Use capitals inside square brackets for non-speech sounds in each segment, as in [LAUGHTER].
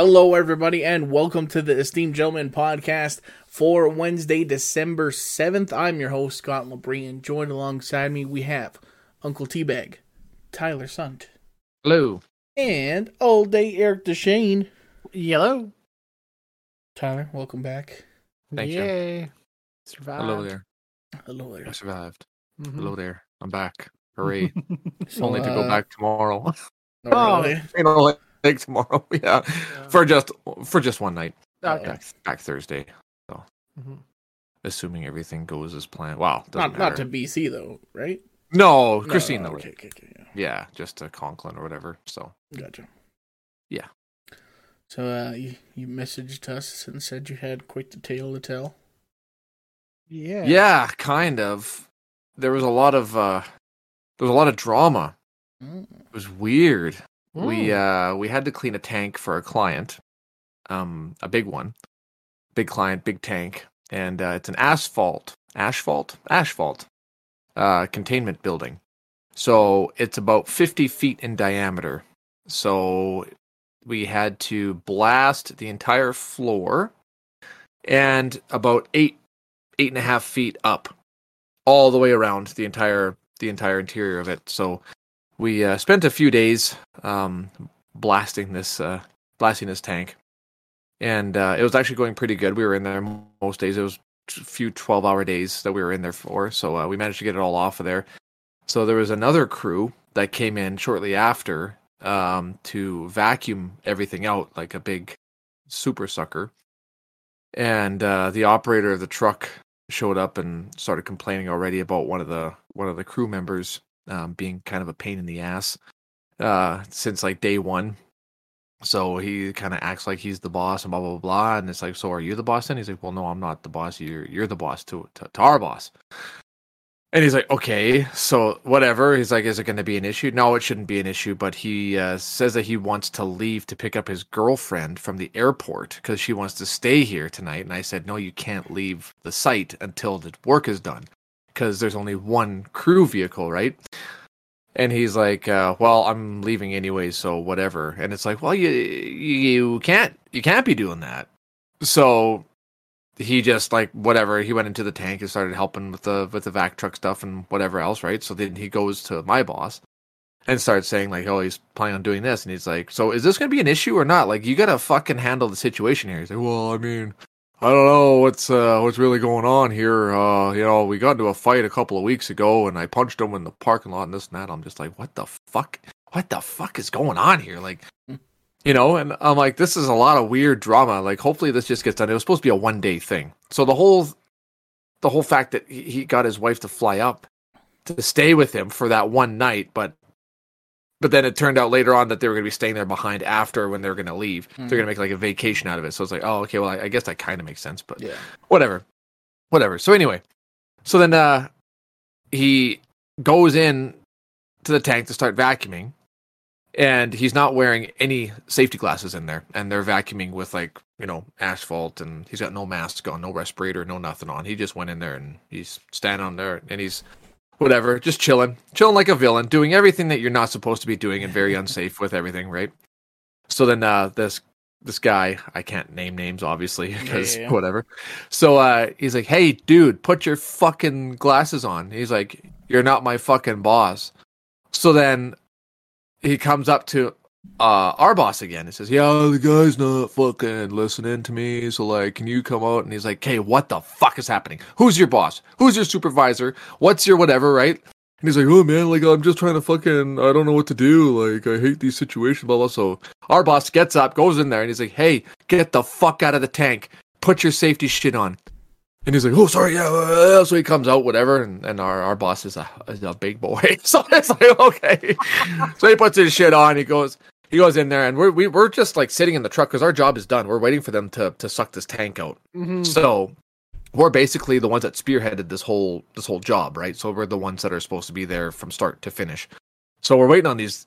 Hello, everybody, and welcome to the Esteemed Gentlemen podcast for Wednesday, December 7th. I'm your host, Scott Labrie, and joined alongside me, we have Uncle Teabag, Tyler Sunt, Hello. and all day Eric Deshane. Yellow. Tyler, welcome back. Thank you. Yay. Survived. Hello there. Hello there. I survived. Mhm. Hello there. I'm back. [LAUGHS] Hooray. So, Only to uh, go back tomorrow. oh, [LAUGHS] Oh. really? you know, like [LAUGHS] tomorrow. [LAUGHS] Yeah. For just for just one night. okay. Back, back Thursday. Mhm. Assuming everything goes as planned. Wow. Doesn't Not, not to BC, though, right? No, No, Christine though. Okay, okay, okay. Yeah. Yeah, just to Conklin or whatever. So Gotcha. Yeah. So, uh, you, you messaged us and said you had quite the tale to tell. Yeah. yeah, kind of. There was a lot of uh there was a lot of drama. Mm. It was weird. We Mm. uh we had to clean a tank for a client, um, a big one, big client, big tank, and uh, it's an asphalt, asphalt, asphalt, uh, containment building. So it's about fifty feet in diameter. So we had to blast the entire floor, and about eight, eight and a half feet up, all the way around the entire the entire interior of it. So we uh, spent a few days um, blasting this uh, blasting this tank, and uh, it was actually going pretty good. We were in there most days. It was a few twelve hour days that we were in there for, so uh, we managed to get it all off of there. So there was another crew that came in shortly after um, to vacuum everything out like a big super sucker, and uh, the operator of the truck showed up and started complaining already about one of the one of the crew members um, being kind of a pain in the ass uh, since like day one. So he kind of acts like he's the boss and blah blah blah. And it's like, so are you the boss? And he's like, well, no, I'm not the boss. You're you're the boss to to, to our boss. And he's like, okay, so whatever. He's like, is it going to be an issue? No, it shouldn't be an issue. But he uh, says that he wants to leave to pick up his girlfriend from the airport because she wants to stay here tonight. And I said, no, you can't leave the site until the work is done because there's only one crew vehicle, right? And he's like, uh, "Well, I'm leaving anyway, so whatever." And it's like, "Well, you you can't you can't be doing that." So he just like whatever. He went into the tank and started helping with the with the vac truck stuff and whatever else, right? So then he goes to my boss and starts saying like, "Oh, he's planning on doing this," and he's like, "So is this going to be an issue or not? Like, you got to fucking handle the situation here." He's like, "Well, I mean." I don't know what's uh, what's really going on here. Uh, you know, we got into a fight a couple of weeks ago, and I punched him in the parking lot and this and that. I'm just like, what the fuck? What the fuck is going on here? Like, you know, and I'm like, this is a lot of weird drama. Like, hopefully this just gets done. It was supposed to be a one day thing, so the whole, the whole fact that he he got his wife to fly up to stay with him for that one night, but. But then it turned out later on that they were going to be staying there behind after when they were going to leave. Mhm. They're going to make like a vacation out of it. So it's like, oh, okay, well, I, I guess that kind of makes sense. But Yeah. whatever whatever so anyway so then uh he goes in to the tank to start vacuuming and he's not wearing any safety glasses in there and they're vacuuming with like you know asphalt and he's got no mask on no respirator no nothing on he just went in there and he's standing on there and he's whatever just chilling chilling like a villain doing everything that you're not supposed to be doing and very unsafe with everything right? So then uh this this guy i can't name names obviously [LAUGHS] because yeah, yeah. whatever. So uh he's like hey dude put your fucking glasses on. He's like you're not my fucking boss. So then he comes up to uh our boss again and says yeah the guy's not fucking listening to me so like can you come out and he's like hey what the fuck is happening who's your boss who's your supervisor what's your whatever right and he's like, oh man, like I'm just trying to fucking, I don't know what to do. Like I hate these situations, blah blah. So our boss gets up, goes in there, and he's like, hey, get the fuck out of the tank. Put your safety shit on. And he's like, oh sorry, yeah. uh," So he comes out, whatever, and, and our, our boss is a is a big boy. [LAUGHS] So it's like, okay. so he puts his shit on. He goes. He goes in there, and we're we, we're just like sitting in the truck because our job is done. We're waiting for them to to suck this tank out. Mhm. So we're basically the ones that spearheaded this whole this whole job, right? So we're the ones that are supposed to be there from start to finish. So we're waiting on these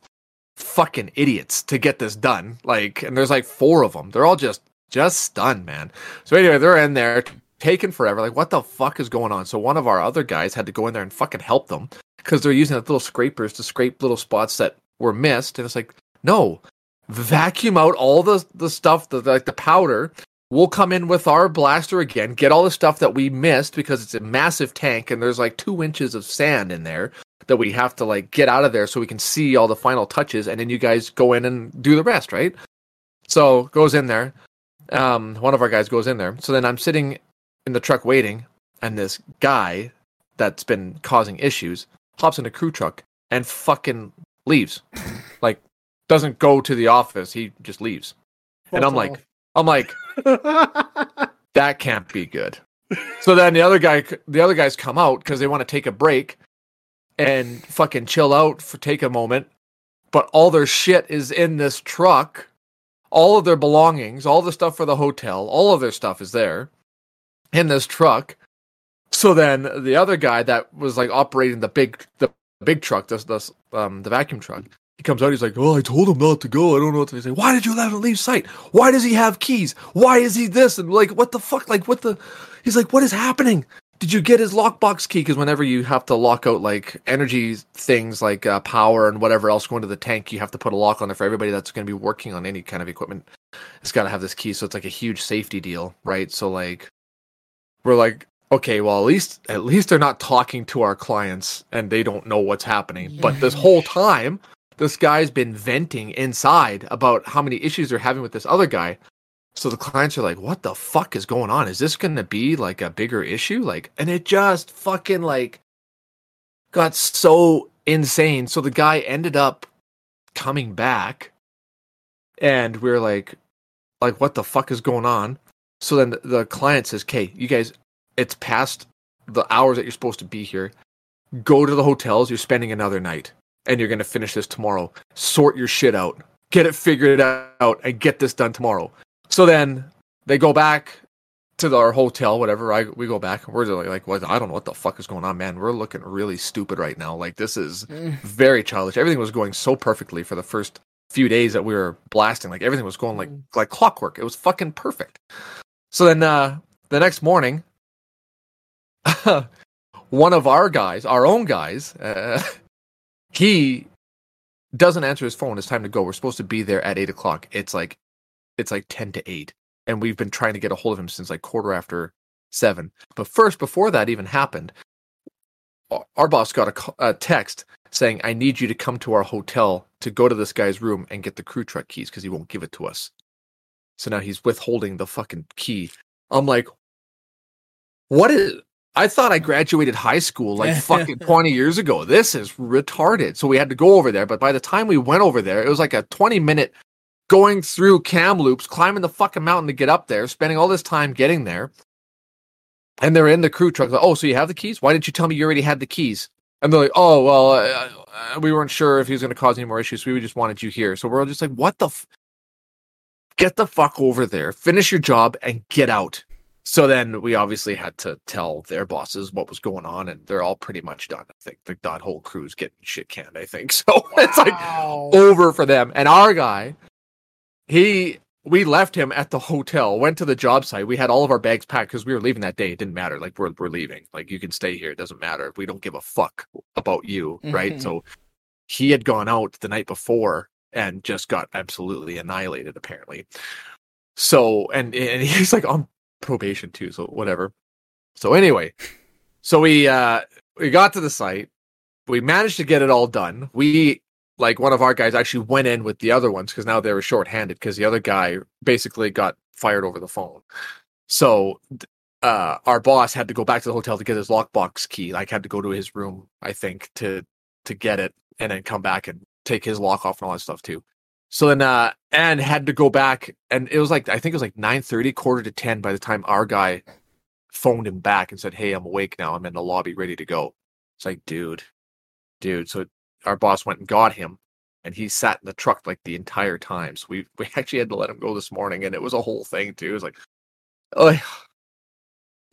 fucking idiots to get this done. Like, and there's like four of them. They're all just just stunned, man. So anyway, they're in there taking forever. Like, what the fuck is going on? So one of our other guys had to go in there and fucking help them because they're using like little scrapers to scrape little spots that were missed. And it's like, no, vacuum out all the the stuff, the like the powder. We'll come in with our blaster again, get all the stuff that we missed because it's a massive tank and there's like two inches of sand in there that we have to like get out of there so we can see all the final touches and then you guys go in and do the rest, right? So goes in there. Um, one of our guys goes in there. So then I'm sitting in the truck waiting, and this guy that's been causing issues hops in a crew truck and fucking leaves. [LAUGHS] like doesn't go to the office. He just leaves. and I'm like, I'm like, [LAUGHS] that can't be good. So then the other guy, the other guys come out because they want to take a break and fucking chill out for take a moment. But all their shit is in this truck. All of their belongings, all the stuff for the hotel, all of their stuff is there in this truck. So then the other guy that was like operating the big the big truck, this this um the vacuum truck, he comes out, he's like, Oh, I told him not to go. I don't know what to say. Why did you let him leave site? Why does he have keys? Why is he this? And like, what the fuck? Like, what the he's like, what is happening? Did you get his lockbox key? Because whenever you have to lock out like energy things like uh, power and whatever else going to the tank, you have to put a lock on it for everybody that's going to be working on any kind of equipment. It's got to have this key, so it's like a huge safety deal, right? So like, we're like, okay, well at least at least they're not talking to our clients and they don't know what's happening. But this whole time, this guy's been venting inside about how many issues they're having with this other guy. So the clients are like, "What the fuck is going on? Is this going to be like a bigger issue?" Like, and it just fucking like got so insane. So the guy ended up coming back, and we're like, "Like, what the fuck is going on?" So then the, client says, "Okay, you guys, it's past the hours that you're supposed to be here. Go to the hotels. You're spending another night, and you're going to finish this tomorrow. Sort your shit out, get it figured out, and get this done tomorrow." So then they go back to our hotel, whatever. I we go back. We're like, like, what? I don't know what the fuck is going on, man. We're looking really stupid right now. Like this is mm. very childish. Everything was going so perfectly for the first few days that we were blasting. Like everything was going like mm. like clockwork. It was fucking perfect. So then uh the next morning, [LAUGHS] one of our guys, our own guys, uh, [LAUGHS] he doesn't answer his phone. It's time to go. We're supposed to be there at eight o'clock. It's like it's like ten to eight, and we've been trying to get a hold of him since like quarter after seven. But first, before that even happened, our- boss got a, a text saying, "I need you to come to our hotel to go to this guy's room and get the crew truck keys because he won't give it to us." So now he's withholding the fucking key. I'm like, what is? I thought I graduated high school like fucking [LAUGHS] 20 years ago. This is retarded. So we had to go over there. But by the time we went over there, it was like a 20 minute going through Kamloops, climbing the fucking mountain to get up there, spending all this time getting there. And they're in the crew truck. Like, oh, so you have the keys? Why didn't you tell me you already had the keys? And they're like, oh, well, uh, uh, we weren't sure if he was going to cause any more issues. So we just wanted you here. So we're all just like, what the? F- get the fuck over there, finish your job, and get out. So then we obviously had to tell their bosses what was going on, and they're all pretty much done. I think the that whole crew's getting shit canned. I think [LAUGHS] so. it's like over for them. And our guy, he we left him at the hotel, went to the job site. We had all of our bags packed because we were leaving that day. It didn't matter. Like we're we're leaving. Like you can stay here. It doesn't matter. We don't give a fuck about you, right? Mhm. So he had gone out the night before and just got absolutely annihilated, apparently. So and and [LAUGHS] he's like on probation too, so whatever. So anyway, so we uh we got to the site. We managed to get it all done. We like one of our guys actually went in with the other ones because now they were short-handed because the other guy basically got fired over the phone. So uh our boss had to go back to the hotel to get his lockbox key. Like had to go to his room, I think, to to get it and then come back and take his lock off and all that stuff too. So then uh and had to go back and it was like I think it was like 9:30 quarter to 10 by the time our guy phoned him back and said, "Hey, I'm awake now. I'm in the lobby ready to go." It's like, "Dude. Dude." So our boss went and got him and he sat in the truck like the entire time. So we [LAUGHS] we actually had to let him go this morning and it was a whole thing too. It was like oh,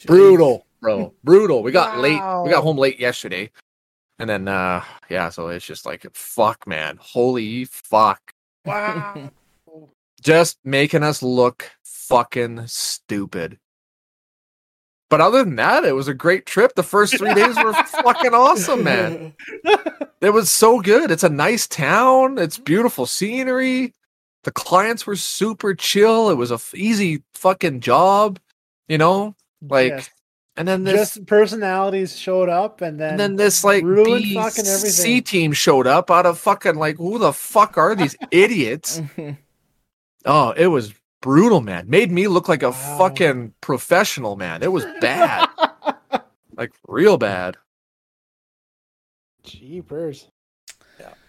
brutal, [LAUGHS] bro. brutal. We got late. We got home late yesterday. And then uh yeah, so it's just like fuck man. Holy fuck. Wow. [LAUGHS] Just making us look fucking stupid. But other than that, it was a great trip. The first three days were fucking awesome, man. [LAUGHS] It was so good. It's a nice town. It's beautiful scenery. The clients were super chill. It was a f- easy fucking job, you know. Like, Yes. And then this, just personalities showed up, and then and then this like ruined B fucking C team showed up out of fucking like who the fuck are these [LAUGHS] idiots? Oh, it was brutal, man. Made me look like a Wow. fucking professional, man. It was bad, [LAUGHS] like real bad. Jeepers.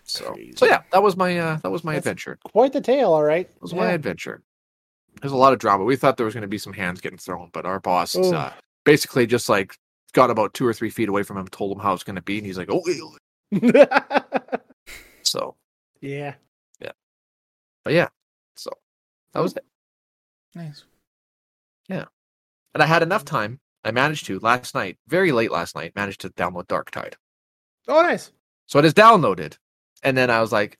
So, Crazy. so yeah, that was my uh, that was my That's- adventure. Quite the tale, all right. That was my adventure. There's a lot of drama. We thought there was going to be some hands getting thrown, but our boss Ooh. uh, basically just like got about two or three feet away from him, told him how it's going to be, and he's like, "Oh." yeah. [LAUGHS] So, yeah. but yeah, so that was it. nice. Yeah. And I had enough time. I managed to last night, very late last night, managed to download Darktide. Oh, nice. So it is downloaded. And then I was like,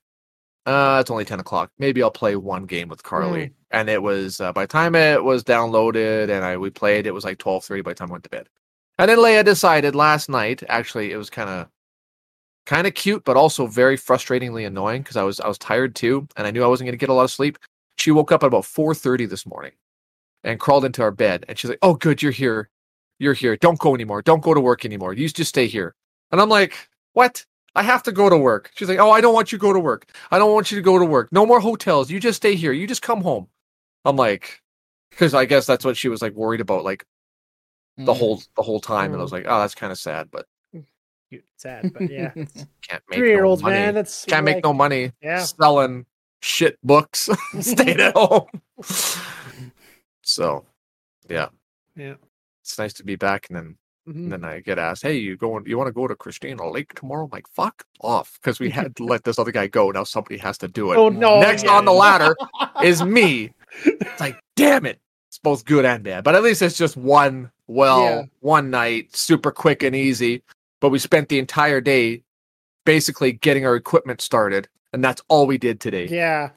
uh, it's only 10 o'clock. Maybe I'll play one game with Carly. And it was, uh, by the time it was downloaded and I we played, it was like 12.30 by the time I went to bed. And then Leia decided last night, actually, it was kind of kind of cute, but also very frustratingly annoying because I was I was tired too, and I knew I wasn't going to get a lot of sleep. She woke up at about 4.30 this morning and crawled into our bed. And she's like, oh, good, you're here. You're here. Don't go anymore. Don't go to work anymore. You just stay here. And I'm like, what? I have to go to work. She's like, oh, I don't want you to go to work. I don't want you to go to work. No more hotels. You just stay here. You just come home. I'm like, because I guess that's what she was like worried about, like the Mm. whole the whole time. And I was like, oh, that's kind of sad, but Sad, but yeah. [LAUGHS] can't make Three year old no man. That's can't make no money Yeah. selling shit books. [LAUGHS] Staying at [LAUGHS] home. so, yeah, Yeah. it's nice to be back. And then Mhm. And then I get asked, "Hey, you going? You want to go to Christina Lake tomorrow?" I'm like, "Fuck off," because we had to let this other guy go. Now somebody has to do it. Oh no! Next yeah. on the ladder is [LAUGHS] me. It's like, damn it! It's both good and bad, but at least it's just one. Well, Yeah. one night, super quick and easy. But we spent the entire day basically getting our equipment started, and that's all we did today. Yeah.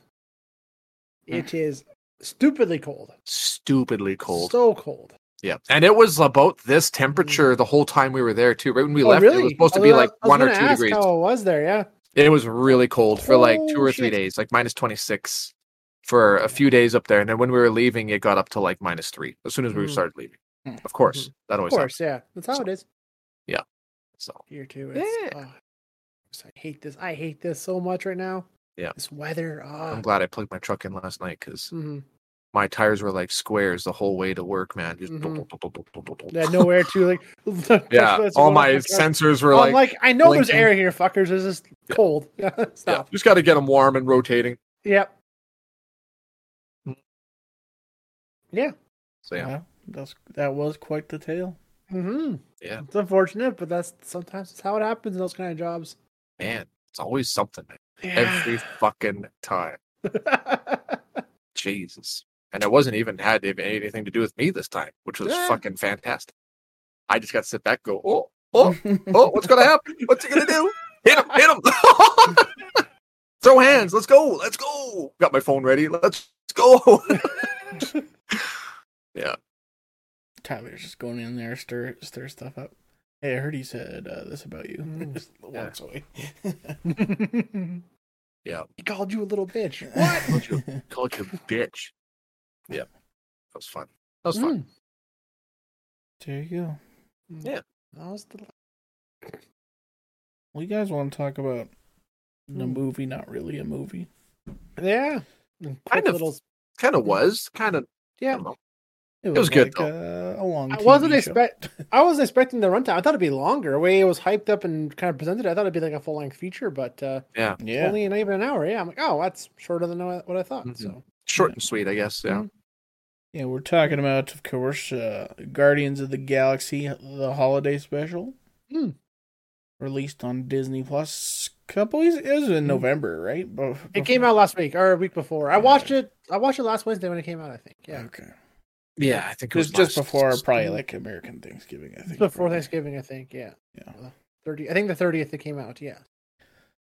It is stupidly cold. Stupidly cold. So cold. Yeah, and it was about this temperature the whole time we were there too. Right when we Oh, left, really? it was supposed to be like I was one or two ask degrees. How it was there? Yeah. It was really cold for like two Oh, or three shit. days, like minus 26 for a few days up there. And then when we were leaving, it got up to like minus three as soon as we Mm. started leaving. Mm. Of course, that Of always course. Yeah. That's how it is. Yeah. So, Here too. It's, Yeah. oh, I hate this. I hate this so much right now. Yeah. This weather. Oh. I'm glad I plugged my truck in last night because Mhm. My tires were like squares the whole way to work, man. Just Mhm. Yeah. Nowhere to like. yeah, all my sensors were like, like, I know there's blinking. air here, fuckers. It's just Yeah. cold. yeah, Stop. just got to get them warm and rotating. Yep. Yeah. So yeah, Well, that's that was quite the tale. Mm-hmm. yeah, It's unfortunate, but that's sometimes it's how it happens in those kind of jobs. man, it's always something man. every fucking time. Jesus. And it wasn't even had anything to do with me this time, which was Yeah. fucking fantastic. I just got to sit back and go, oh, oh, oh, what's going to happen? What's he going to do? Hit him, hit him. [LAUGHS] Throw hands. Let's go. Let's go. Got my phone ready. Let's go. [LAUGHS] yeah. Tyler's just going in there, stir stir stuff up. Hey, I heard he said uh, this about you. Mm. Just walks away. Yeah. [LAUGHS] he called you a little bitch. Called you, called you a bitch. Yeah. That was fun. That was fun. Mm. there you go. Yeah. That was the Well, you guys want to talk about the Hmm. movie? Not really a movie. yeah. Kind of. little- Kind of was. Kind of. yeah. It was good, like, Uh, a long. I TV wasn't show. expect. [LAUGHS] I wasn't expecting the runtime. I thought it'd be longer. The way it was hyped up and kind of presented, I thought it'd be like a full length feature, but uh, Yeah. Yeah. only not even an hour. Yeah, I'm like, oh, that's shorter than what what I thought. Mhm. So Short and sweet, I guess. Yeah. Yeah, we're talking about, of course, uh, Guardians of the Galaxy, the holiday special, Hmm. released on Disney Plus. Couple, it was in November, right? Bo- it came out last week or a week before. I watched it. I watched it last Wednesday when it came out. I think. Yeah, Okay, Yeah, I think it was just just last- before probably like American Thanksgiving. I think before probably. Thanksgiving. I think. Yeah. Yeah. Thirty. I think the thirtieth it came out. Yeah.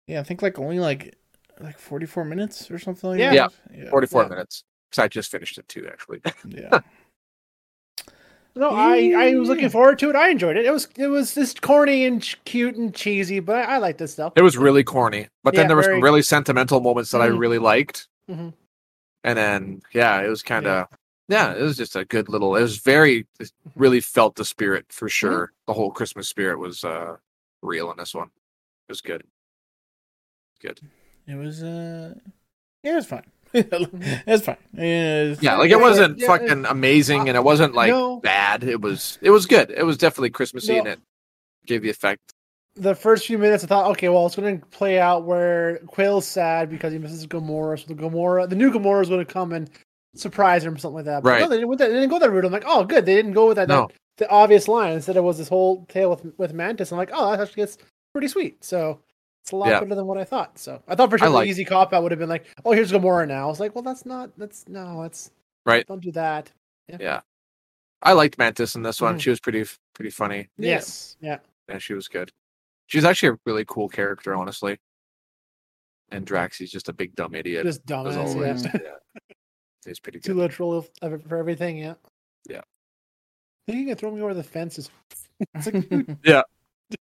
Yeah, I think like only like like forty four minutes or something like Yeah. that. Yeah, 44 Yeah. minutes. Because I just finished it too, actually. [LAUGHS] yeah. No, I I was looking forward to it. I enjoyed it. It was it was just corny and ch- cute and cheesy, but I, I like this stuff. it was really corny. But then Yeah, there were some really sentimental moments that I Mhm. really liked. Mhm. and then yeah, it was kind of yeah, it was just a good little. It was very it really felt the spirit for sure. The whole Christmas spirit was uh real in this one. It was good. Good. It was uh, yeah, it was [LAUGHS] fine. it was fine. Yeah, Yeah, like it wasn't yeah, fucking amazing, and it wasn't like No. bad. It was it was good. It was definitely Christmassy, No. and it gave the effect. the first few minutes, I thought, okay, well, it's going to play out where Quill's sad because he misses Gamora. So the Gamora, the new Gamora is going to come and surprise him or something like that. But Right. No, they didn't, they didn't go that route. I'm like, oh, good. They didn't go with that, No. that the obvious line. Instead, it was this whole tale with with Mantis. I'm like, oh, that actually gets pretty sweet. So it's a lot Yeah. better than what I thought. So I thought for sure I the easy cop out would have been like, oh, here's Gamora now. I was like, well, that's not. That's no. That's Right. Don't do that. Yeah, I liked Mantis in this one. Mhm. She was pretty pretty funny. Yes. Yeah. and she was good. She's actually a really cool character, honestly. And Drax, he's just a big dumb idiot. Just dumb as always. [LAUGHS] Yeah. Yeah. He's pretty good. Too literal of, of- for everything. Yeah. Yeah. Think you can throw me over the fences? [LAUGHS] It's like, [LAUGHS] Yeah.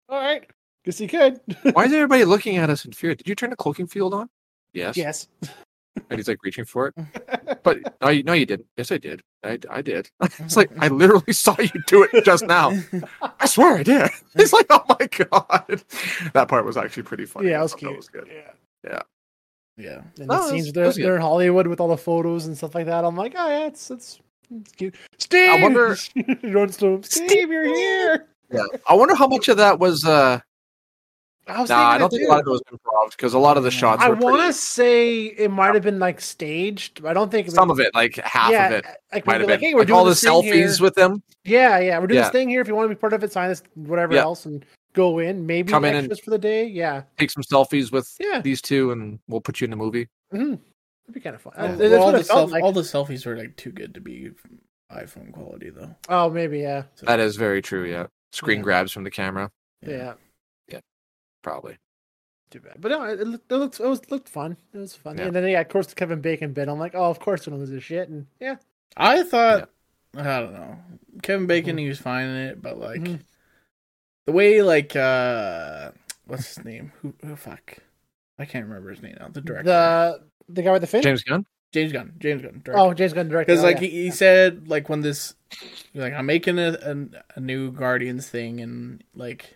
all right. Guess you could. Why is [LAUGHS] everybody looking at us in fear? Did you turn the cloaking field on? Yes. yes. And he's like reaching for it. [LAUGHS] But no, you, no, you didn't. Yes, I did. I, I did. [LAUGHS] It's like I literally saw you do it just now. I swear I did. It's like, oh my god. That part was actually pretty funny. yeah, it was cute. that was good. Yeah. yeah. yeah. And No, the it it they're, they're in Hollywood with all the photos and stuff like that. I'm like, oh yeah, it's it's, it's cute. Steve, I wonder- He him. Steve, you're here. Yeah. I wonder how much of that was uh I was nah, I don't think too. a lot of it was improv because a lot of the shots I want to say it might have been like staged. but I don't think some of it, like half yeah, of it like, might have maybe been like, hey, we're like doing all the selfies here. with them. Yeah, yeah, we're doing Yeah. this thing here. If you want to be part of it, sign this, whatever Yeah. else, and go in. Maybe Come in and- extras for the day. Yeah, Take some selfies with yeah, these two and we'll put you in the movie. hmm it'd be kind of fun. Well, Uh, all, the self- like. all the selfies were like too good to be iPhone quality though. Oh, maybe, yeah, So- That is very true, yeah. Screen Yeah. grabs from the camera, yeah. Probably. Too bad, but no, it, it looked, it looked, it was looked fun. It was fun, Yeah. and then yeah, of course the Kevin Bacon bit. I'm like, oh, of course, we're gonna lose this shit, and yeah, I thought I don't know. Kevin Bacon, Mhm. he was fine in it, but like Mhm. the way like uh what's his name? Who, who fuck? I can't remember his name now. The director. the the guy with the fin. James Gunn? James Gunn. James Gunn. Director. oh, James Gunn director. because oh, like yeah. he, he said like when this like i'm making a, a, a new guardians thing and like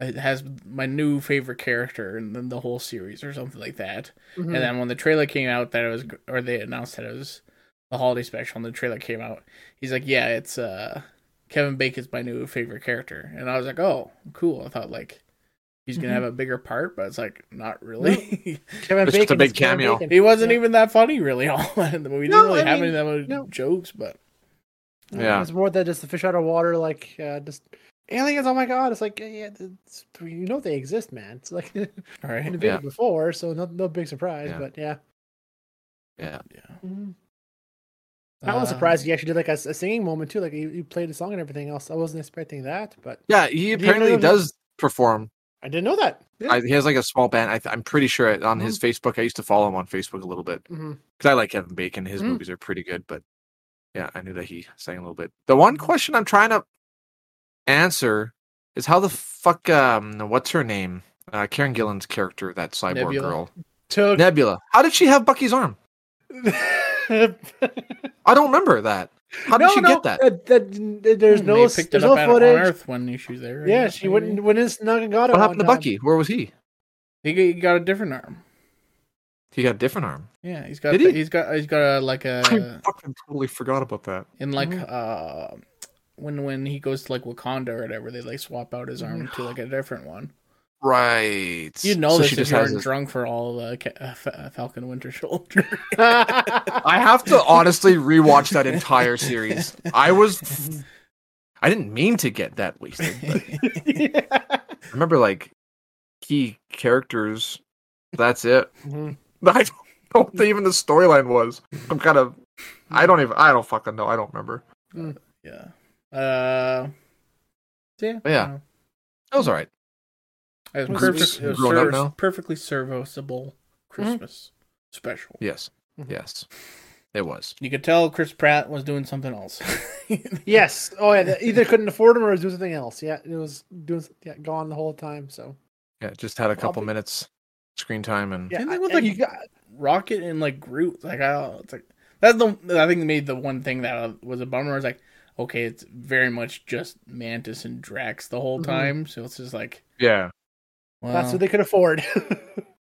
it has my new favorite character in the, the whole series or something like that Mhm. and then when the trailer came out that it was or they announced that it was the holiday special and the trailer came out he's like yeah it's uh kevin bacon's my new favorite character and i was like oh cool i thought like he's gonna Mhm. have a bigger part but it's like not really [LAUGHS] Kevin It's just a big cameo. Bacon. he wasn't Yeah. even that funny really [LAUGHS] all in the movie. we didn't No, really I have mean, any of them no. jokes but Yeah. it's more than just the fish out of water, like uh, just aliens. Oh my god! It's like yeah, it's, you know they exist, man. It's like [LAUGHS] all right invaded Yeah. before, so no no big surprise. Yeah. But yeah, Yeah. yeah Mhm. I was Uh, surprised he actually did like a, a singing moment too. Like he, he played a song and everything else. I wasn't expecting that, but Yeah, he apparently does perform. I didn't know that. Yeah. I, he has like a small band. I, I'm pretty sure on his Facebook. I used to follow him on Facebook a little bit because I like Kevin Bacon. His Mm. movies are pretty good. But yeah, I knew that he sang a little bit. The one question I'm trying to answer is how the fuck um what's her name? Uh, Karen Gillan's character, that cyborg Nebula. girl, Took. Nebula. How did she have Bucky's arm? I don't remember that. How did no, she no, get that? That, that- there's Hmm, no, they picked there's it no up at, on. Earth when she was there. I Yeah, she maybe. wouldn't went in snug and got it. What happened to time. Bucky? Where was he? He got, a different arm. He got a different arm. Yeah, he's got Did the- he? he's got he's got a like I a fucking totally forgot about that. in like Mhm. uh when when he goes to like Wakanda or whatever, they like swap out his arm to like a different one. Right. You know So this she just has this- drunk for all the uh, uh, Fa- Falcon Winter Soldier. [LAUGHS] I have to honestly rewatch that entire series. I was I didn't mean to get that wasted. But I [LAUGHS] remember like key characters. That's it. Mhm. [LAUGHS] I don't know what even the storyline was. I'm kind of I don't even I don't fucking know. I don't remember. yeah. Uh. yeah. But yeah. that was alright. it was Was perfect, it was grown up serv- now? perfectly serviceable Christmas special. Yes. Mhm. Yes. It was. You could tell Chris Pratt was doing something else. [LAUGHS] yes. Oh yeah. Either couldn't afford him or was doing something else. Yeah, it was doing yeah gone the whole time. So Yeah, just had a couple be- minutes screen time and yeah, Same I, thing with, like, you got, Rocket and like Groot. Like I don't it's like that's the I think made the one thing that uh, was a bummer. was like, okay, it's very much just Mantis and Drax the whole Mhm. time. So it's just like, Yeah. well, That's what they could afford. [LAUGHS]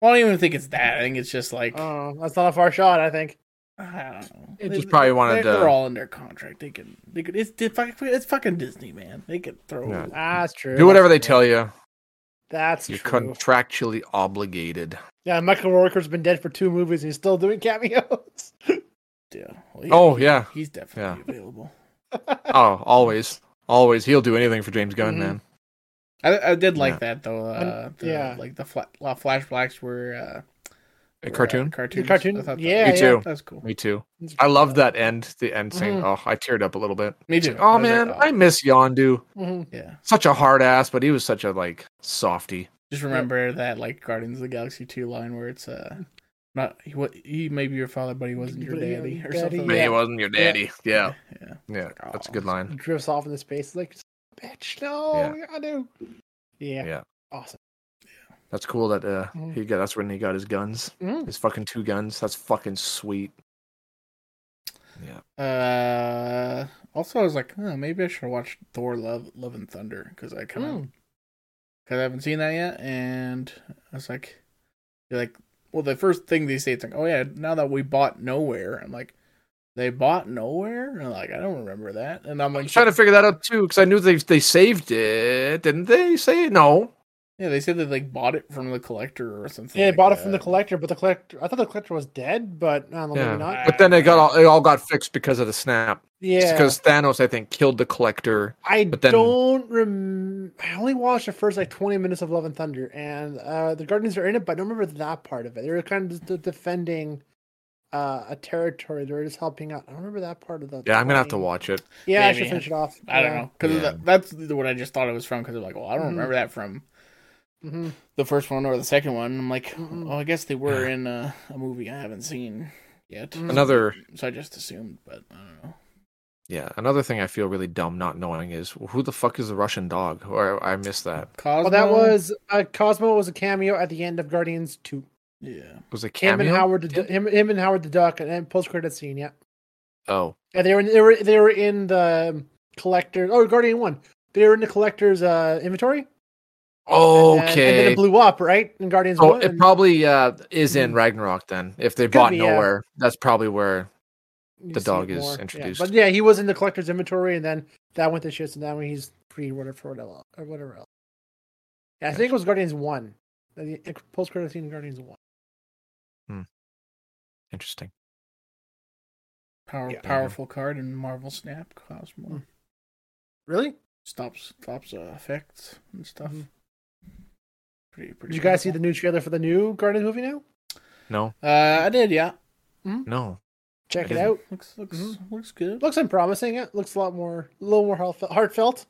I don't even think it's that. I think it's just like Oh, that's not a far shot. I think. I don't know. It They- just probably wanted they're, to- They're all under contract. They can. They could. It's it's fucking, Disney, man. They could throw. Yeah. That's true. Do whatever they tell you. That's You're true. contractually obligated. yeah, Michael Rooker's been dead for two movies and he's still doing [LAUGHS] cameos. Yeah. Well, he- Oh yeah. He's definitely available. [LAUGHS] Oh, always, always. He'll do anything for James Gunn, Mhm. man. I, I did like Yeah. that though. Uh, the, yeah. like the fla- flashbacks were uh, A were, cartoon. Uh, cartoons. cartoon? I thought that- Yeah, Me too. That's cool. Me too. I love that end. The end scene. Oh, I teared up a little bit. Me too. Oh I man, like, I miss Yondu. Mhm. yeah. Such a hard ass, but he was such a like softy. Just remember that like Guardians of the Galaxy two line where it's uh not he, what he may be your father, but he wasn't your But he- daddy or something. But Yeah. he wasn't your daddy. Yeah, Yeah. yeah, that's a Oh. good He line. drifts off into space like, bitch, no, Yeah. I do. Yeah. Yeah. Awesome. Yeah. That's cool that uh Mhm. he got. That's when he got his guns. Mhm. His fucking two guns. That's fucking sweet. Yeah. Uh, also, I was like, huh, maybe I should watch Thor: Love, Love and Thunder because I kind of Mm. because I haven't seen that yet, and I was like, they're like, well, the first thing they say it's like, oh yeah, now that we bought Nowhere, I'm like, they bought Nowhere, and I'm like, I don't remember that, and I'm I'm like, trying to figure that out too because I knew they they saved it, didn't they? Say no. Yeah, they said they like bought it from the collector or something. Yeah, they like bought it from the collector, but the collector, I thought the collector was dead, but I don't Yeah, not. but then it got all it all got fixed because of the snap. Yeah. because Thanos I think killed the collector. I but then- don't rem. I only watched the first like twenty minutes of Love and Thunder, and uh, the Guardians are in it, but I don't remember that part of it. They were kind of just defending uh, a territory. They were just helping out. I don't remember that part of the. Yeah, I'm gonna have to watch it. Yeah, I should finish it off. I don't know because Yeah. that's what I just thought it was from. Because I'm like, well, I don't Mhm. remember that from hmm the first one or the second one. I'm like, Mm-mm. well, I guess they were in a, a movie I haven't seen yet. Mhm. Another So I just assumed, but I don't know. yeah, another thing I feel really dumb not knowing is who the fuck is the Russian dog? Or I missed that. Cosmo. Well, that was uh, Cosmo was a cameo at the end of Guardians Two. yeah. Was it Him cameo? and Howard, the, Du- him, him and Howard the Duck, and, and post credit scene. Yeah, Oh, yeah, they were in, they were they were in the collector. Oh, Guardian One. They were in the collector's uh, inventory. And- And, okay. then it blew up, right? In Guardians So One. it probably uh, is in Mhm. Ragnarok then. If they bought be, yeah. nowhere, that's probably where. you the see dog is more. Yeah, introduced. But yeah, he was in the collector's inventory, and then that went to shit, and now he's pre whatever for whatever or whatever else. Yeah, I think it was Guardians One. The post credit scene in Guardians One. Hmm. Interesting. Power, Yeah. powerful card in Marvel Snap. Cosmo Mm. Really? stops stops uh, effects and stuff. Mhm. Pretty pretty. Did you guys see the new trailer for the new Guardians movie now? No, Uh, I did. Yeah. no. Check I it didn't. out. Looks looks Mhm. looks good. Looks unpromising. It looks a lot more, a little more heartfelt. heartfelt.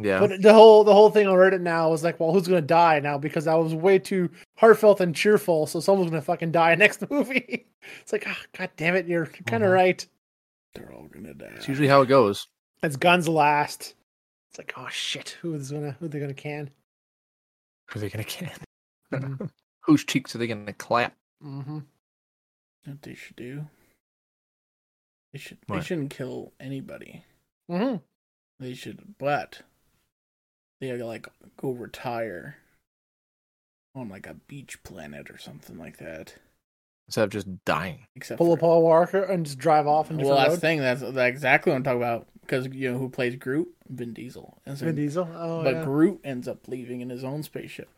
Yeah. But the whole the whole thing on Reddit now was like, well, who's gonna die now? Because I was way too heartfelt and cheerful, so someone's gonna fucking die [LAUGHS] next movie. It's like, ah, god damn it, you're kind of Mhm. right. They're all gonna die. It's usually how it goes. It's Gunn's last. It's like, oh shit, who's gonna who they gonna can? Who are they gonna can? Mhm. [LAUGHS] Whose cheeks are they gonna clap? Mm-hmm. what they should do. They should. They shouldn't kill anybody. Mm-hmm. They should, but they gotta like go retire on like a beach planet or something like that. Instead of just dying. Except Pull a Paul Walker and just drive off and well, that's the thing. That's, that's exactly what I'm talking about. Because you know who plays Groot? Vin Diesel. And so- Vin Diesel. Oh, but yeah. Groot ends up leaving in his own spaceship,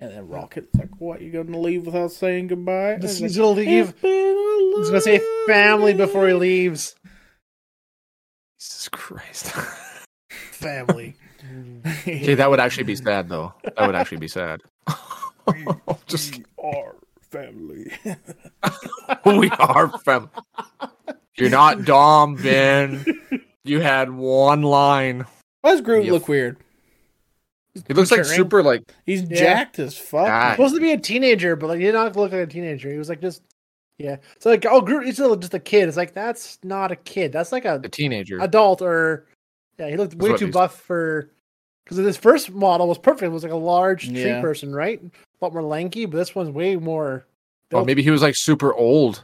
and then Rocket's like, "What? You gonna leave without saying goodbye?" And Just- he's like, gonna leave. "It's been a He's gonna say family before he leaves. Jesus Christ. [LAUGHS] Family. [LAUGHS] okay, that would actually be sad though. That would actually be sad. [LAUGHS] just we are family. we are fam. You're not Dom, Vin. You had one line. Why does Groot You look weird? He looks like super like He's Yeah. jacked as fuck. Supposed to be a teenager, but like he did not look like a teenager. He was like just yeah. So like oh Groot, he's still just a kid. It's like that's not a kid. That's like a a teenager. adult or yeah. He looked That's way too he's- buff for because this first model was perfect. It was like a large tree Yeah. person, right? A lot more lanky, but this one's way more oh, Well, maybe he was like super old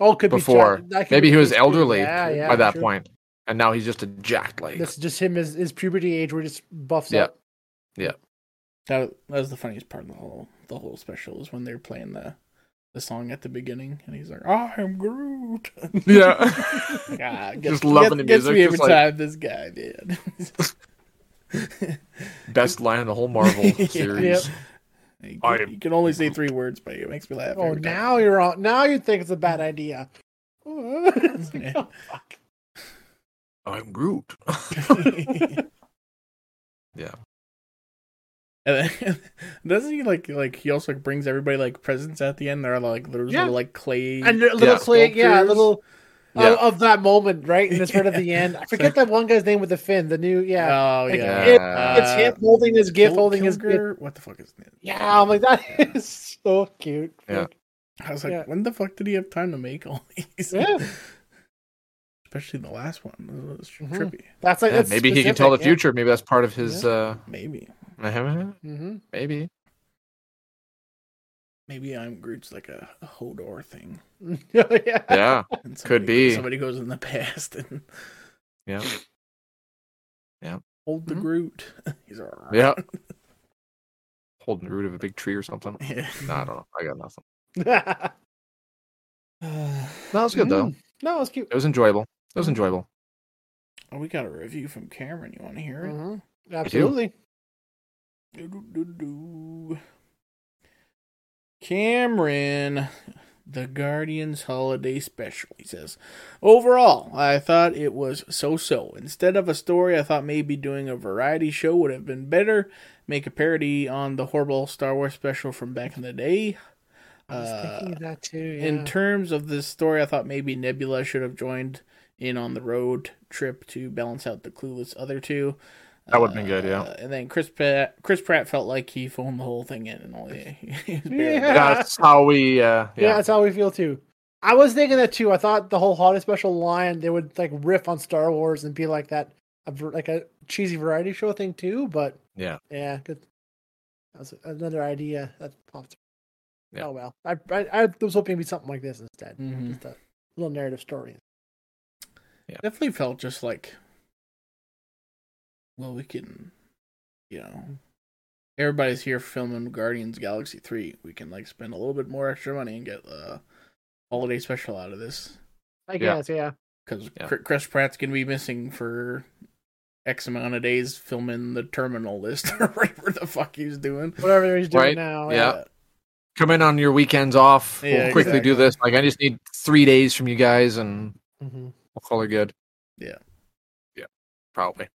oh, could before. Be Jack- that could Maybe be he was the case, too. elderly yeah, yeah, by that true. point, and now he's just a jacked like. That's just him his, his puberty age where he just buffs Yeah. up. Yeah. That, that was the funniest part of the whole the whole special is when they're playing the the song at the beginning and he's like, "I am Groot." [LAUGHS] Yeah. [LAUGHS] Ah, Just loving the gets music, me every like- time. This guy did. [LAUGHS] Best line in the whole Marvel series. You I can, am you can only say three words, but it makes me laugh. Oh, every time. now you're on. Now you think it's a bad idea. Like, oh, fuck. I'm Groot. [LAUGHS] yeah. And then, [LAUGHS] doesn't he like like he also like brings everybody like presents at the end? There are like there's Yeah. little like clay And little Yeah. clay, yeah, a little Yeah. of, of that moment, right? And it's right at the [LAUGHS] end. I forget that one guy's name with the fin. The new, yeah. Oh Like, yeah, it- it's him uh, holding his gift, Kil- holding his gift. What the fuck is that? Yeah, I'm like that is so cute. Yeah. Like, I was like, Yeah. when the fuck did he have time to make all these? yeah. Especially the last one. It was Mhm. trippy. That's like Yeah, that's maybe he can tell the specific, future. Maybe that's part of his. uh Maybe. Yeah. [LAUGHS] hmm Maybe. Maybe I'm Groot's like a, a Hodor thing. [LAUGHS] yeah. Yeah. Somebody, Could be. Somebody goes in the past and Yeah. [LAUGHS] Yeah. Hold the Mhm. Groot. He's all right. Yeah. Holding the root of a big tree or something. Yeah. No, I don't know. I got nothing. no, No, it was good though. No, it's cute. It was enjoyable. It was enjoyable. Oh, we got a review from Cameron. You want to hear it? Mhm. Absolutely. Do-do-do-do. Cameron, the Guardians Holiday Special. He says, Overall, I thought it was so so. Instead of a story, I thought maybe doing a variety show would have been better. Make a parody on the horrible Star Wars special from back in the day. I was Uh, of that too. Yeah. In terms of this story, I thought maybe Nebula should have joined in on the road trip to balance out the clueless other two. That would've been good, yeah. Uh, And then Chris Pratt, Chris Pratt felt like he phoned the whole thing in and only. he [LAUGHS] Yeah. That's how we. uh yeah. Yeah. that's how we feel too. I was thinking that too. I thought the whole holiday special line they would like riff on Star Wars and be like that, like a cheesy variety show thing too. But Yeah. yeah, good. That was another idea that popped. Yeah. Oh well, I, I I was hoping it'd be something like this instead, Mhm. just a little narrative story. Definitely felt just like, well, we can, you know, everybody's here filming Guardians Galaxy 3. We can, like, spend a little bit more extra money and get a holiday special out of this. I guess, yeah. Because Yeah. Chris Pratt's going to be missing for X amount of days filming the terminal [LAUGHS] list or whatever the fuck he's doing. Whatever he's doing Right, now. yeah. Come in on your weekends off. Yeah, we'll quickly do this. Like I just need three days from you guys, and hmm we'll call it good. Yeah. Yeah. Probably.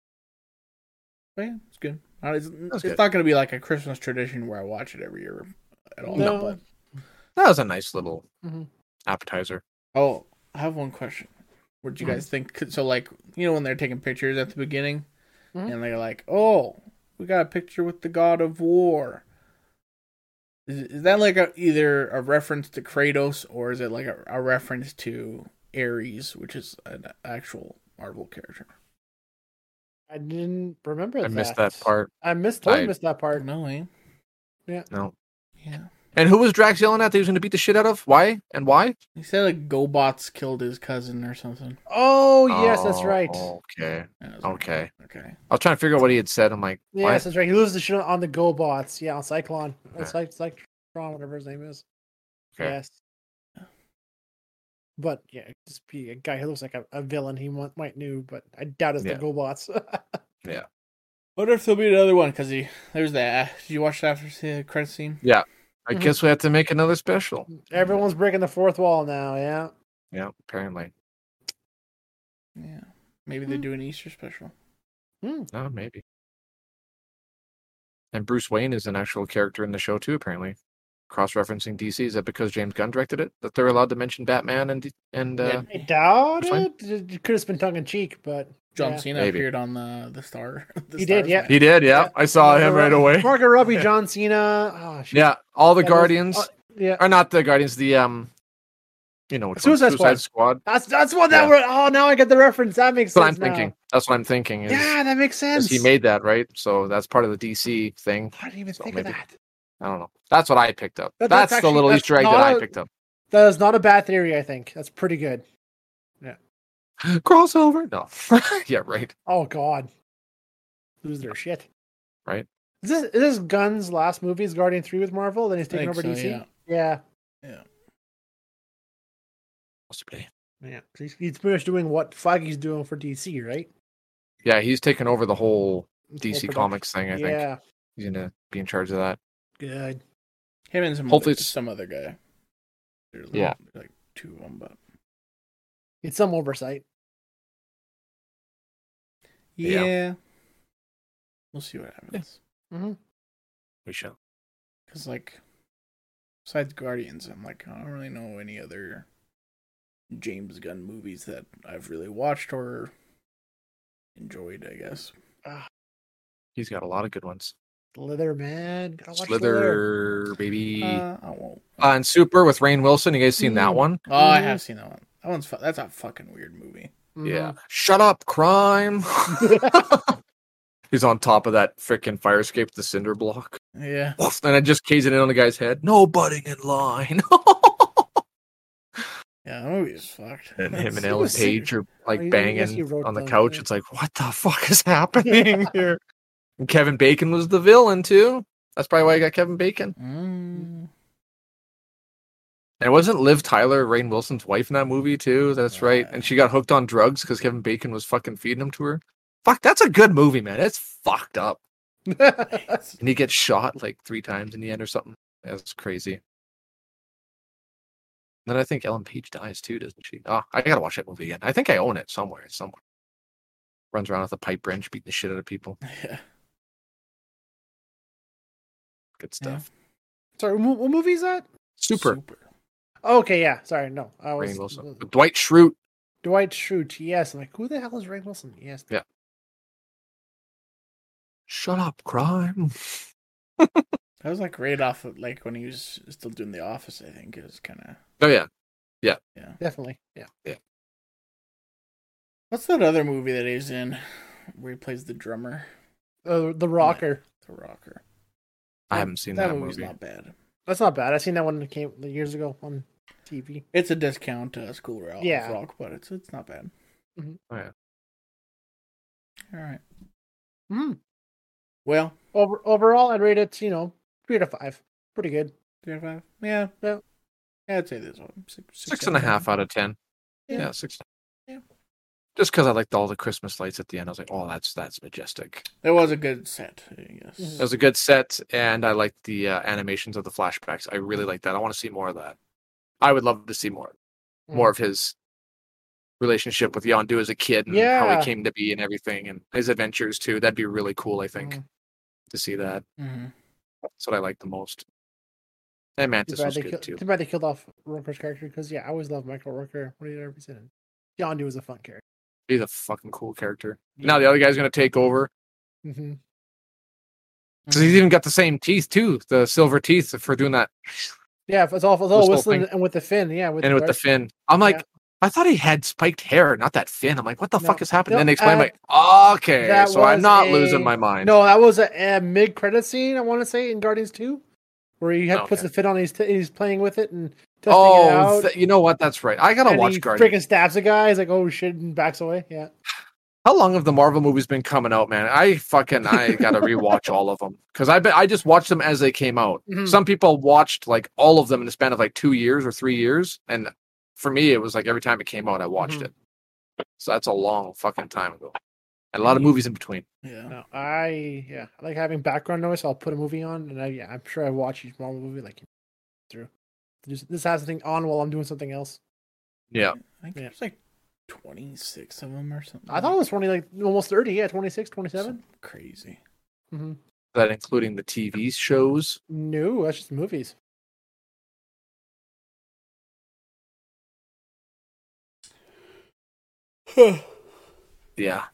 But yeah, it's good. It's, it's good. not going to be like a Christmas tradition where I watch it every year at all. No. But, That was a nice little Mhm. appetizer. oh, I have one question. What do you Mhm. guys think? 'Cause- So, like, you know, when they're taking pictures at the beginning, Mhm. and they're like, "Oh, we got a picture with the God of War." Is, is that like a, either a reference to Kratos or is it like a, a reference to Ares, which is an actual Marvel character? I didn't remember I that. missed that part. I missed totally I- missed that part. don't know, eh? No. Yeah. And who was Drax yelling at that he was going to beat the shit out of? Why? And why? He said like GoBots killed his cousin or something. Oh yes, that's Oh, right. Okay. And I was like, Okay. Okay. I was trying to figure out what he had said. I'm like, Yes, what? that's right. He loses the shit on the GoBots. Yeah, on Cyclone. Yeah. It's like Cyclone, whatever his name is. Okay. Yes. But yeah, just be a guy who looks like a, a villain he might, might knew, but I doubt it's Yeah. the Go bots. [LAUGHS] Yeah. Wonder if there'll be another one because he there's that. Did you watch that after the credit scene? Yeah. I Mhm. guess we have to make another special. Everyone's breaking the fourth wall now. Yeah. Yeah, apparently. Yeah. Maybe they Hmm. do an Easter special. Hmm. Oh, maybe. And Bruce Wayne is an actual character in the show too. Apparently, cross-referencing DC. Is that because James Gunn directed it that they're allowed to mention Batman and and uh, I doubt it. It could have been tongue in cheek, but John yeah. Cena Maybe. appeared on the the star. [LAUGHS] The He did, yeah. match. he did? Yeah, Yeah. I saw him right away. Margot Robbie, [LAUGHS] John Cena. Oh, shit. Yeah, all the That was- Guardians, uh, yeah. or not the Guardians, the um, you know, which one? Suicide Suicide Squad. Squad. That's that's what that Yeah. were. Oh, now I get the reference. That makes That's what I'm now. thinking. That's what I'm thinking. Is, Yeah, that makes sense. he made that right? So that's part of the DC thing. I didn't even So think maybe- of that. I don't know. That's what I picked up. That- that's that's, the little that's Easter egg that not I a- picked up. That is not a bad theory. I think that's pretty good. Yeah. [GASPS] Crossover? No. [LAUGHS] yeah, right. Oh God, lose their shit. Right. Is this is this Gunn's last movie? Is Guardian Three with Marvel? Then he's taking over so, DC. yeah. Yeah, Possibly. yeah. He's, he's pretty much doing what Feige's doing for DC, right? Yeah, he's taking over the whole Whole DC. Comics thing. I think yeah, he's gonna be in charge of that. good. Him and some Hopefully other, it's- some other guy. There's Yeah. like two of them, but It's some oversight. yeah, Yeah. we'll see what happens. mm-hmm We shall. Because like, besides Guardians, I'm like I don't really know any other James Gunn movies that I've really watched or enjoyed. I guess. He's got a lot of good ones. Slither, man. Gotta watch Slither, baby. Uh, I won't. Uh, and Super with Rainn Wilson. You guys seen that Mm. one? Oh, I have seen that one. That one's fu- that's a fucking weird movie. Mhm. Yeah. Shut up, crime. [LAUGHS] [LAUGHS] He's on top of that freaking fire escape, the cinder block. Yeah. [LAUGHS] And I just casing it in on the guy's head. No butting in line. Yeah, that movie is fucked. and him and Ellen Page are like I banging on the couch. yeah. It's like, what the fuck is happening here? And Kevin Bacon was the villain too. That's probably why I got Kevin Bacon. Mm, And wasn't Liv Tyler, Rainn Wilson's wife in that movie too. That's right. And she got hooked on drugs because Kevin Bacon was fucking feeding them to her. Fuck, that's a good movie, man. It's fucked up. [LAUGHS] And he gets shot like three times in the end or something. That's crazy. Then I think Ellen Page dies too, doesn't she? Oh, I gotta watch that movie again. I think I own it somewhere. Somewhere. Runs around with a pipe wrench, beating the shit out of people. [LAUGHS] yeah. Good stuff. Sorry, what, what movie is that? Super. Okay, yeah. Sorry, no. I was Rainn Wilson. With Dwight Schrute. Dwight Schrute. Yes. I'm like, who the hell is Ray Wilson? Yes. Yeah. Shut up, crime. [LAUGHS] That was like right off of like when he was still doing The Office. I think it was kind of Oh yeah. yeah. Yeah. Definitely. Yeah. Yeah. What's that other movie that he's in where he plays the drummer, Uh, the Rocker. the rocker? I haven't seen that that, movie's movie. not bad. That's not bad. I seen that one that came years ago on TV. It's a discount uh, School Rock, Yeah. rock, but it's it's not bad. Mhm. Oh, yeah. All right. Mm. Well, Over overall, I'd rate it. You know, three out of five. Pretty good. three out of five. Yeah. Yeah. Yeah, I'd say this one six, Six and a half out of ten. Yeah. Yeah, six. Yeah. Just because I liked all the Christmas lights at the end, I was like, "Oh, that's that's majestic." It was a good set. I guess. Mhm. It was a good set, and I liked the uh, animations of the flashbacks. I really like that. I want to see more of that. I would love to see more, more of his relationship with Yondu as a kid and how he came to be and everything, and his adventures too. That'd be really cool. I think Mhm. to see that. hmm That's what I like the most. And Too Mantis bad, was they good kill- too. too bad they killed off Rooker's character because yeah, I always loved Michael Rooker. What did he ever say? Yondu was a fun character. He's a fucking cool character. Now the other guy's gonna take over. Mm-hmm. Because he's even got the same teeth too, the silver teeth for doing that, Yeah, it's all it's all whistling thing. and with the fin. Yeah, with and with the fin. I'm like, Yeah. I thought he had spiked hair, not that fin. I'm like, what the No. fuck is happening? No, then they explain, uh, like, okay, so I'm not a- losing my mind. No, that was a, a mid credit scene. I want to say in Guardians Two, where he had, puts the fit on. He's t- he's playing with it and testing it oh, out. th- you know what? That's right. I gotta and watch he freaking stabs a guy. He's like, "Oh shit!" and backs away. Yeah, How long have the Marvel movies been coming out, man? I fucking I gotta [LAUGHS] rewatch all of them because I bet I just watched them as they came out. Mhm. Some people watched like all of them in the span of like two years or three years, and for me, it was like every time it came out, I watched Mhm. it. So that's a long fucking time ago, and a lot of movies in between. Yeah. no, I yeah, I like having background noise. So I'll put a movie on, and I yeah, I'm sure I watch each Marvel movie like through. Just, this has something on while I'm doing something else. Yeah, I think Yeah. there's like 26 of them or something. I thought it was 20, like almost 30. Yeah, 26, 27. Something crazy. Mm-hmm. that including the TV shows. No, that's just movies. [SIGHS] Yeah.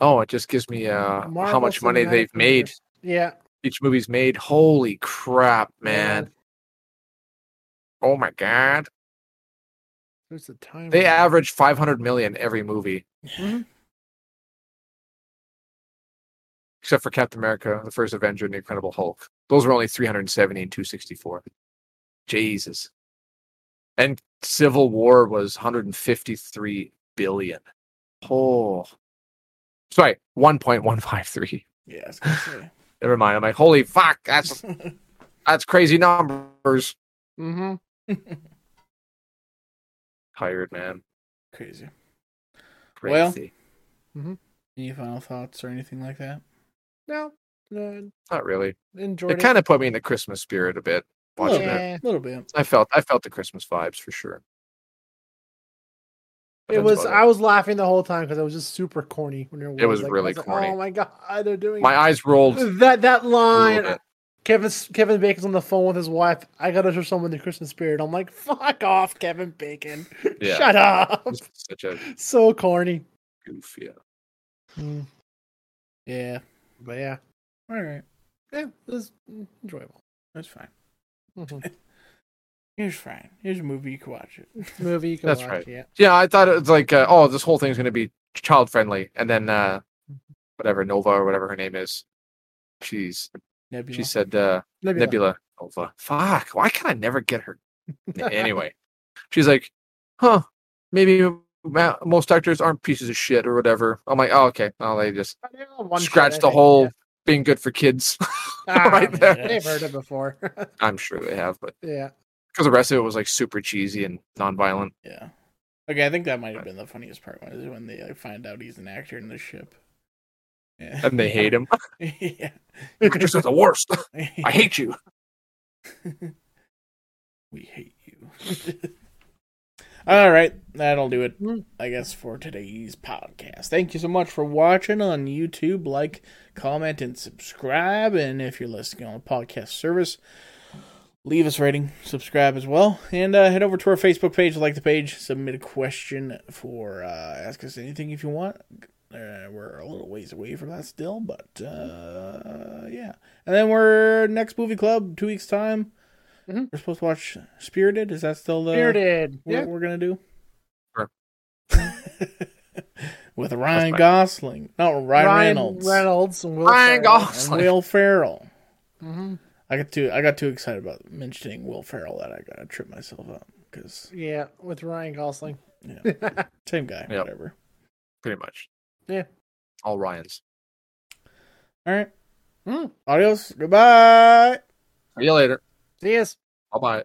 Oh, it just gives me uh how much money they've made. Yeah, Each movie's made. Holy crap, man! Oh my god. There's the time. They average 500 million every movie. Mhm. except for Captain America, the First Avenger, and the Incredible Hulk. Those were only 370 and 264. Jesus. And Civil War was 153 billion. Oh, sorry, 1.153. Yeah, I was gonna say. [LAUGHS] Never mind. I'm like, holy fuck, that's [LAUGHS] that's crazy numbers. Mm-hmm. [LAUGHS] Tired man. Crazy. Well, Crazy. Any final thoughts or anything like that? No, no, not really. enjoyed It kind of put me in the Christmas spirit a bit watching it. Yeah. bit. A little bit. I felt I felt the Christmas vibes for sure. But It was. about I was laughing the whole time because it was just super corny. When you're It was like, I really like, corny. Oh my god, they're doing My eyes rolled [LAUGHS] that that line. Kevin Kevin Bacon's on the phone with his wife. I gotta show someone the Christmas spirit. I'm like, fuck off, Kevin Bacon. [LAUGHS] Yeah. Shut up. Such a [LAUGHS] So corny. goof, yeah. Mm, Yeah. but yeah, All right. yeah, it was enjoyable. That's fine. Mhm. Here's fine. Here's a movie you can watch it. [LAUGHS] Movie you can That's watch. right. Yeah. Yeah, I thought it was like, uh, oh, this whole thing's gonna be child friendly, and then uh, whatever Nova or whatever her name is, she's Nebula. she said uh, Nebula. Nebula Nova. Fuck, why can I never get her? anyway, she's like, huh, maybe most actors aren't pieces of shit or whatever. I'm like, oh, okay. Oh, they just scratched shot, the whole yeah. being good for kids [LAUGHS] Ah, right man, there. They've heard it before. [LAUGHS] I'm sure they have, but yeah. Because the rest of it was like super cheesy and non-violent. Yeah. Okay, I think that might have been the funniest part was when they like, find out he's an actor in the ship. Yeah. And they hate him. [LAUGHS] yeah. [LAUGHS] Actors are the worst. [LAUGHS] I hate you. we hate you. All right, that'll do it, Mm. I guess, for today's podcast. Thank you so much for watching on YouTube. Like, comment, and subscribe. And if you're listening on a podcast service, leave us a rating, subscribe as well, and uh, head over to our Facebook page, like the page, submit a question for uh, ask us anything if you want. Uh, we're a little ways away from that still, but uh, yeah. And then we're next movie club two weeks time. Mhm. We're supposed to watch Spirited. Is that still the Spirited? what Yeah. we're gonna do? Sure. [LAUGHS] With Ryan fine. Gosling, no Ryan, Ryan Reynolds, Reynolds and Will Ryan Ferrell. and Gosling. Will Ferrell. hmm I got too I got too excited about mentioning Will Ferrell that I gotta trip myself up because Yeah, with Ryan Gosling. yeah, [LAUGHS] same guy, Yep. whatever. Pretty much. Yeah. All Ryans. All right, Mm. adios, goodbye. See you later. See you. Bye bye.